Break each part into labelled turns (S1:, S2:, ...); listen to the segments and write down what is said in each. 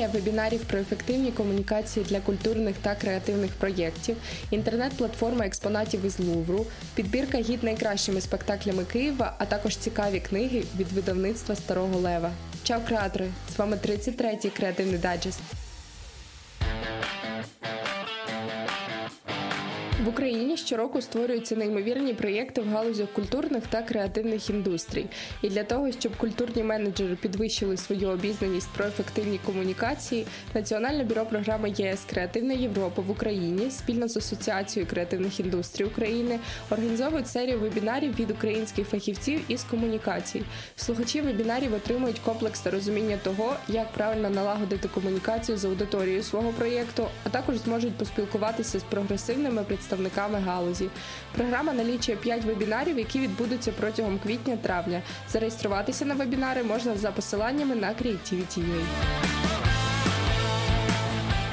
S1: серія вебінарів про ефективні комунікації для культурних та креативних проєктів, інтернет-платформа експонатів із Лувру, підбірка гід найкращими спектаклями Києва, а також цікаві книги від видавництва Старого Лева. Чао, креатори! З вами 33-й креативний дайджест. В Україні щороку створюються неймовірні проєкти в галузях культурних та креативних індустрій. І для того, щоб культурні менеджери підвищили свою обізнаність про ефективні комунікації, Національне бюро програми ЄС Креативна Європа в Україні спільно з Асоціацією креативних індустрій України організовують серію вебінарів від українських фахівців із комунікацій. Слухачі вебінарів отримують комплексне розуміння того, як правильно налагодити комунікацію з аудиторією свого проєкту, а також зможуть поспілкуватися з прогресивними представниками представниками галузі. Програма налічує 5 вебінарів, які відбудуться протягом квітня-травня. Зареєструватися на вебінари можна за посиланнями на Creativity.ua.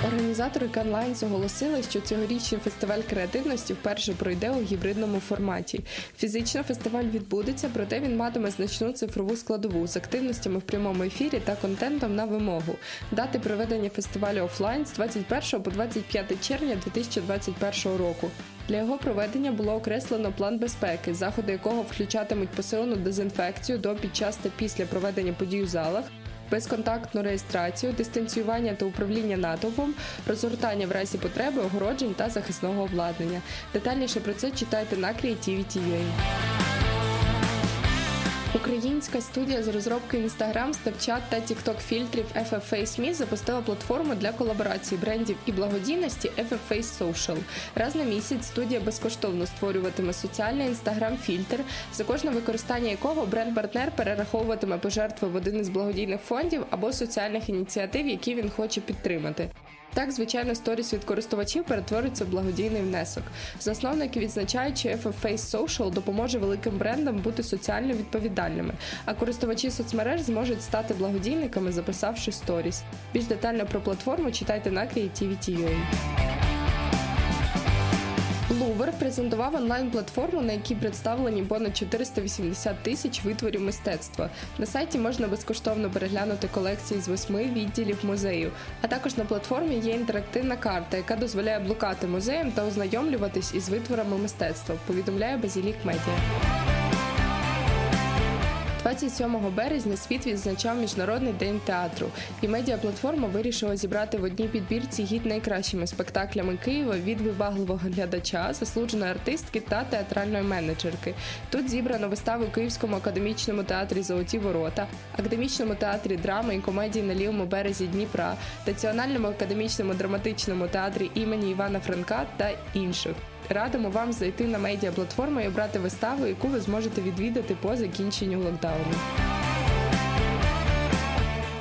S1: Організатори Canlines оголосили, що цьогорічний фестиваль креативності вперше пройде у гібридному форматі. Фізично фестиваль відбудеться, проте він матиме значну цифрову складову з активностями в прямому ефірі та контентом на вимогу. Дати проведення фестивалю офлайн з 21 по 25 червня 2021 року. Для його проведення було окреслено план безпеки, заходи якого включатимуть посилену дезінфекцію до під час та після проведення подій у залах, безконтактну реєстрацію, дистанціювання та управління натовпом, розгортання в разі потреби, огороджень та захисного обладнання. Детальніше про це читайте на Creativity.ua. Українська студія з розробки Instagram, Snapchat та TikTok фільтрів FFFace.me запустила платформу для колаборації брендів і благодійності FFFace Social. Раз на місяць студія безкоштовно створюватиме соціальний інстаграм фільтр, за кожне використання якого бренд-партнер перераховуватиме пожертви в один із благодійних фондів або соціальних ініціатив, які він хоче підтримати. Так, звичайно, сторіс від користувачів перетвориться в благодійний внесок. Засновники відзначають, що FFace Social допоможе великим брендам бути соціально відповідальними, а користувачі соцмереж зможуть стати благодійниками, записавши сторіс. Більш детально про платформу читайте на Creativity.ua. Лувр презентував онлайн-платформу, на якій представлені понад 480 тисяч витворів мистецтва. На сайті можна безкоштовно переглянути колекції з восьми відділів музею. А також на платформі є інтерактивна карта, яка дозволяє блукати музеєм та ознайомлюватись із витворами мистецтва. Повідомляє Базілік Медіа. 27 березня світ відзначав міжнародний день театру, і медіаплатформа вирішила зібрати в одній підбірці гід найкращими спектаклями Києва від вибагливого глядача, заслуженої артистки та театральної менеджерки. Тут зібрано вистави у Київському академічному театрі Золоті ворота, академічному театрі драми і комедії на лівому березі Дніпра, Національному академічному драматичному театрі імені Івана Франка та інших радимо вам зайти на медіаплатформу і обрати виставу, яку ви зможете відвідати по закінченню локдауну.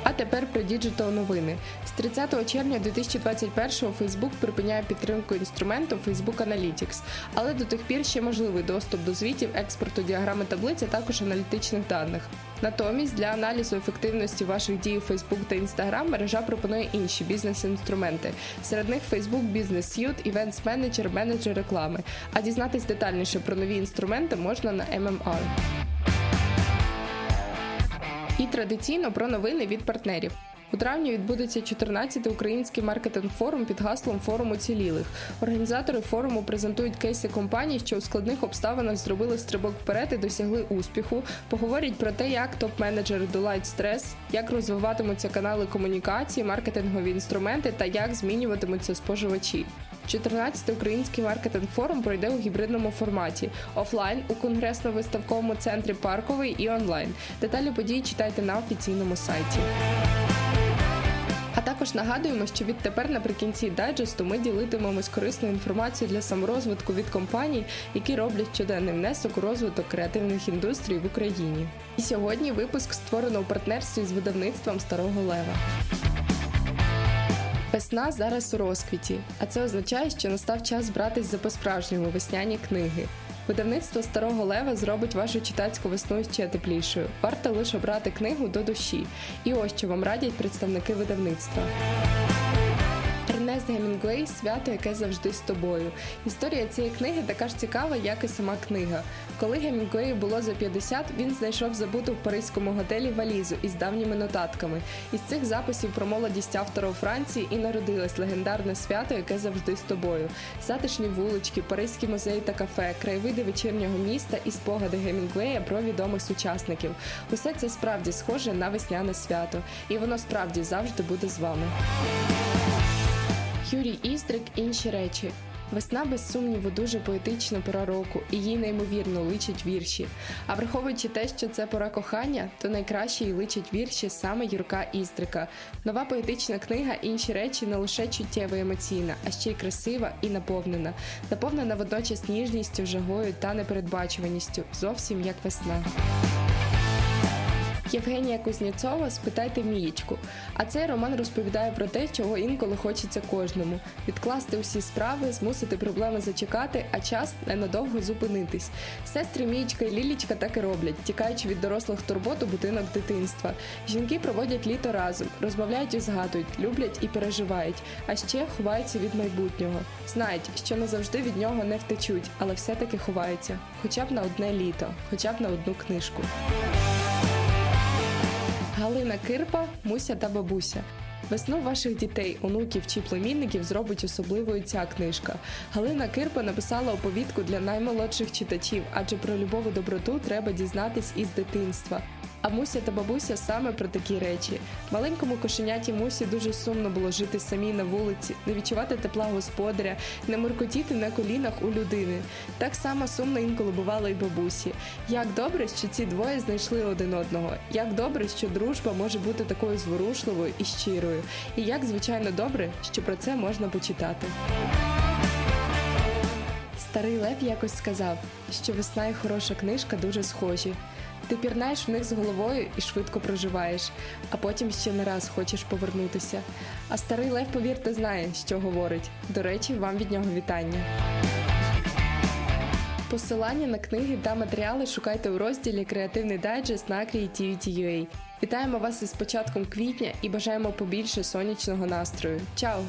S1: А тепер про digital новини. З 30 червня 2021-го Facebook припиняє підтримку інструменту Facebook Analytics, але до тих пір ще можливий доступ до звітів, експорту діаграми таблиць, а також аналітичних даних. Натомість для аналізу ефективності ваших дій у Facebook та Instagram мережа пропонує інші бізнес-інструменти. Серед них Facebook Business Suite, Events Manager, менеджер реклами. А дізнатись детальніше про нові інструменти можна на MMR. І традиційно про новини від партнерів. У травні відбудеться 14-й український маркетинг-форум під гаслом форуму цілілих. Організатори форуму презентують кейси компаній, що у складних обставинах зробили стрибок вперед і досягли успіху. Поговорять про те, як топ-менеджери долають стрес, як розвиватимуться канали комунікації, маркетингові інструменти та як змінюватимуться споживачі. 14-й український маркетинг-форум пройде у гібридному форматі офлайн у конгресно-виставковому центрі парковий і онлайн. Деталі події читайте на офіційному сайті. А також нагадуємо, що відтепер наприкінці дайджесту ми ділитимемось корисною інформацією для саморозвитку від компаній, які роблять щоденний внесок у розвиток креативних індустрій в Україні. І сьогодні випуск створено у партнерстві з видавництвом Старого Лева. Весна зараз у розквіті, а це означає, що настав час братись за по-справжньому весняні книги. Видавництво старого лева зробить вашу читацьку весну ще теплішою. Варто лише брати книгу до душі. І ось що вам радять представники видавництва. Ернест Гемінгуей свято, яке завжди з тобою. Історія цієї книги така ж цікава, як і сама книга. Коли Гемінгуею було за 50, він знайшов забуту в паризькому готелі валізу із давніми нотатками. Із цих записів про молодість автора у Франції і народилось легендарне свято, яке завжди з тобою. Затишні вулички, паризькі музеї та кафе, краєвиди вечірнього міста і спогади Гемінгуея про відомих сучасників. Усе це справді схоже на весняне свято, і воно справді завжди буде з вами. Юрій Істрик інші речі. Весна, без сумніву, дуже поетична пора року, і їй неймовірно личать вірші. А враховуючи те, що це пора кохання, то найкраще їй личать вірші саме Юрка Істрика. Нова поетична книга інші речі не лише чуттєва і емоційна, а ще й красива і наповнена. Наповнена водночас ніжністю, жагою та непередбачуваністю, зовсім як весна. Євгенія Кузнєцова спитайте Мієчку. А цей роман розповідає про те, чого інколи хочеться кожному: відкласти усі справи, змусити проблеми зачекати, а час ненадовго зупинитись. Сестри Мієчка і Лілічка так і роблять, тікаючи від дорослих турбот у будинок дитинства. Жінки проводять літо разом, розмовляють і згадують, люблять і переживають, а ще ховаються від майбутнього. Знають, що не завжди від нього не втечуть, але все-таки ховаються, хоча б на одне літо, хоча б на одну книжку. Галина Кирпа, Муся та бабуся. Весну ваших дітей, онуків чи племінників зробить особливою ця книжка. Галина Кирпа написала оповідку для наймолодших читачів, адже про любов і доброту треба дізнатись із дитинства. А Муся та бабуся саме про такі речі. Маленькому кошеняті Мусі дуже сумно було жити самій на вулиці, не відчувати тепла господаря, не муркотіти на колінах у людини. Так само сумно інколи бувало й бабусі. Як добре, що ці двоє знайшли один одного. Як добре, що дружба може бути такою зворушливою і щирою. І як звичайно добре, що про це можна почитати. Старий Лев якось сказав, що весна і хороша книжка дуже схожі. Ти пірнаєш в них з головою і швидко проживаєш, а потім ще не раз хочеш повернутися. А старий Лев, повірте, знає, що говорить. До речі, вам від нього вітання. Посилання на книги та матеріали шукайте у розділі Креативний дайджест на Creativity.ua. Вітаємо вас із початком квітня і бажаємо побільше сонячного настрою. Чао!